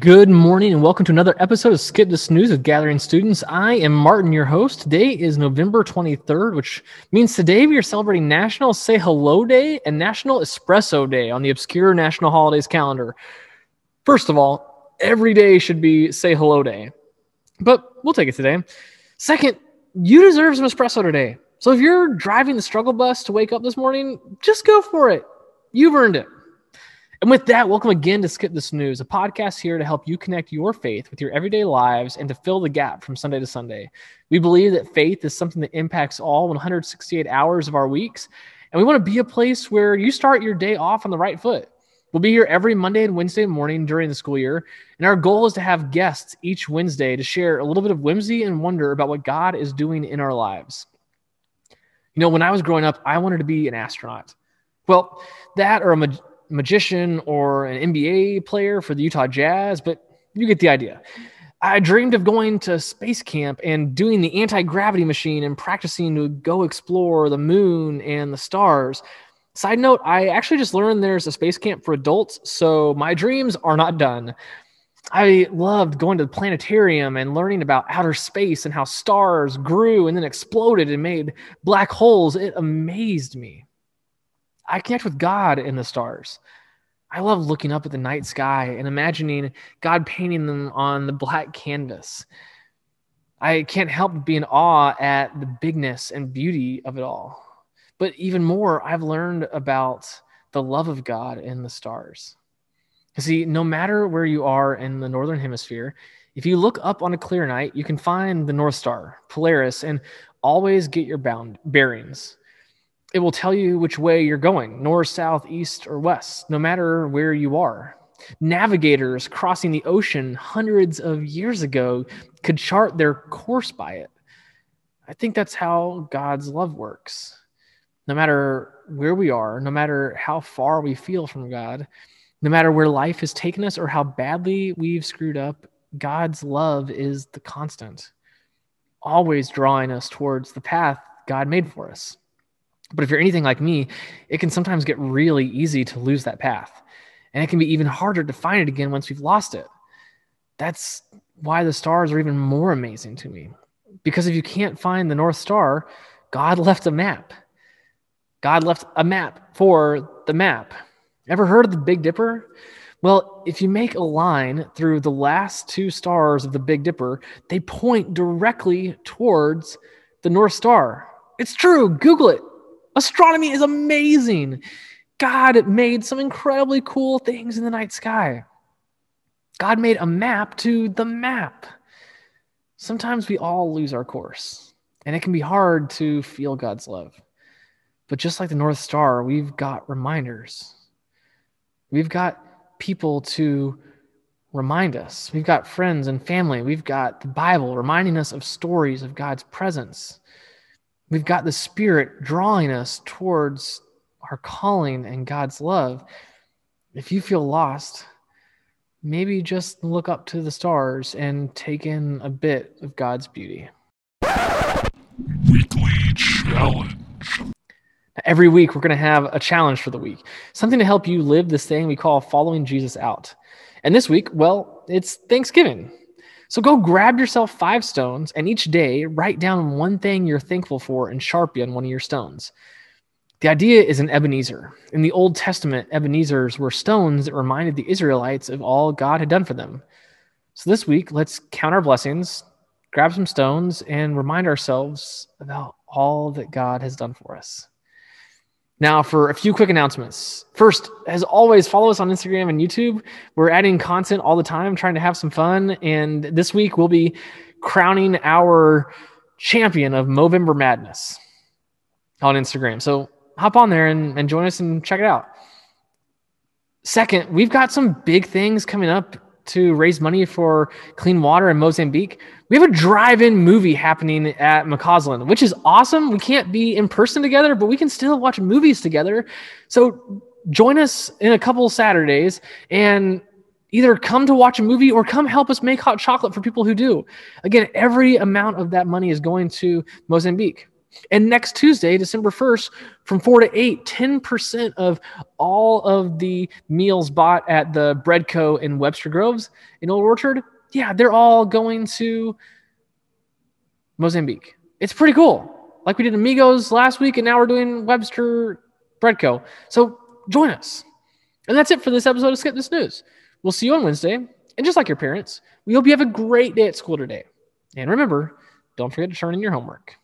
Good morning and welcome to another episode of Skip the Snooze with Gathering Students. I am Martin, your host. Today is November 23rd, which means today we are celebrating National Say Hello Day and National Espresso Day on the obscure national holidays calendar. First of all, every day should be Say Hello Day, but we'll take it today. Second, you deserve some espresso today. So if you're driving the struggle bus to wake up this morning, just go for it. You've earned it. And with that, welcome again to Skip the Snooze, a podcast here to help you connect your faith with your everyday lives and to fill the gap from Sunday to Sunday. We believe that faith is something that impacts all 168 hours of our weeks, and we want to be a place where you start your day off on the right foot. We'll be here every Monday and Wednesday morning during the school year, and our goal is to have guests each Wednesday to share a little bit of whimsy and wonder about what God is doing in our lives. You know, when I was growing up, I wanted to be an astronaut. Well, that or a magician or an NBA player for the Utah Jazz, but you get the idea. I dreamed of going to space camp and doing the anti gravity machine and practicing to go explore the moon and the stars. Side note, I actually just learned there's a space camp for adults, so my dreams are not done. I loved going to the planetarium and learning about outer space and how stars grew and then exploded and made black holes. It amazed me. I connect with God in the stars. I love looking up at the night sky and imagining God painting them on the black canvas. I can't help but be in awe at the bigness and beauty of it all. But even more, I've learned about the love of God in the stars. You see, no matter where you are in the northern hemisphere, if you look up on a clear night, you can find the North Star, Polaris, and always get your bound bearings it will tell you which way you're going north, south, east, or west, no matter where you are. Navigators crossing the ocean hundreds of years ago could chart their course by it. I think that's how God's love works. No matter where we are, no matter how far we feel from God, no matter where life has taken us or how badly we've screwed up, God's love is the constant, always drawing us towards the path God made for us. But if you're anything like me, it can sometimes get really easy to lose that path. And it can be even harder to find it again once we've lost it. That's why the stars are even more amazing to me. Because if you can't find the North Star, God left a map. God left a map for the map. Ever heard of the Big Dipper? Well, if you make a line through the last two stars of the Big Dipper, they point directly towards the North Star. It's true. Google it. Astronomy is amazing. God made some incredibly cool things in the night sky. God made a map to the map. Sometimes we all lose our course, and it can be hard to feel God's love. But just like the North Star, we've got reminders. We've got people to remind us. We've got friends and family. We've got the Bible reminding us of stories of God's presence. We've got the Spirit drawing us towards our calling and God's love. If you feel lost, maybe just look up to the stars and take in a bit of God's beauty. Weekly challenge. Every week, we're going to have a challenge for the week, something to help you live this thing we call following Jesus out. And this week, well, it's Thanksgiving. So go grab yourself five stones and each day write down one thing you're thankful for and sharpie on one of your stones. The idea is an Ebenezer. In the Old Testament, Ebenezers were stones that reminded the Israelites of all God had done for them. So this week, let's count our blessings, grab some stones, and remind ourselves about all that God has done for us. Now, for a few quick announcements. First, as always, follow us on Instagram and YouTube. We're adding content all the time, trying to have some fun. And this week, we'll be crowning our champion of Movember Madness on Instagram. So hop on there and, and join us and check it out. Second, we've got some big things coming up to raise money for clean water in Mozambique. We have a drive-in movie happening at McCausland, which is awesome. We can't be in person together, but we can still watch movies together. So join us in a couple Saturdays and either come to watch a movie or come help us make hot chocolate for people who do. Again, every amount of that money is going to Mozambique. And next Tuesday, December 1st, from 4 to 8, 10% of all of the meals bought at the Bread Co. in Webster Groves in Old Orchard, yeah, they're all going to Mozambique. It's pretty cool. Like we did Amigos last week, and now we're doing Webster Bread Co. So join us. And that's it for this episode of Skip the Snooze. We'll see you on Wednesday. And just like your parents, we hope you have a great day at school today. And remember, don't forget to turn in your homework.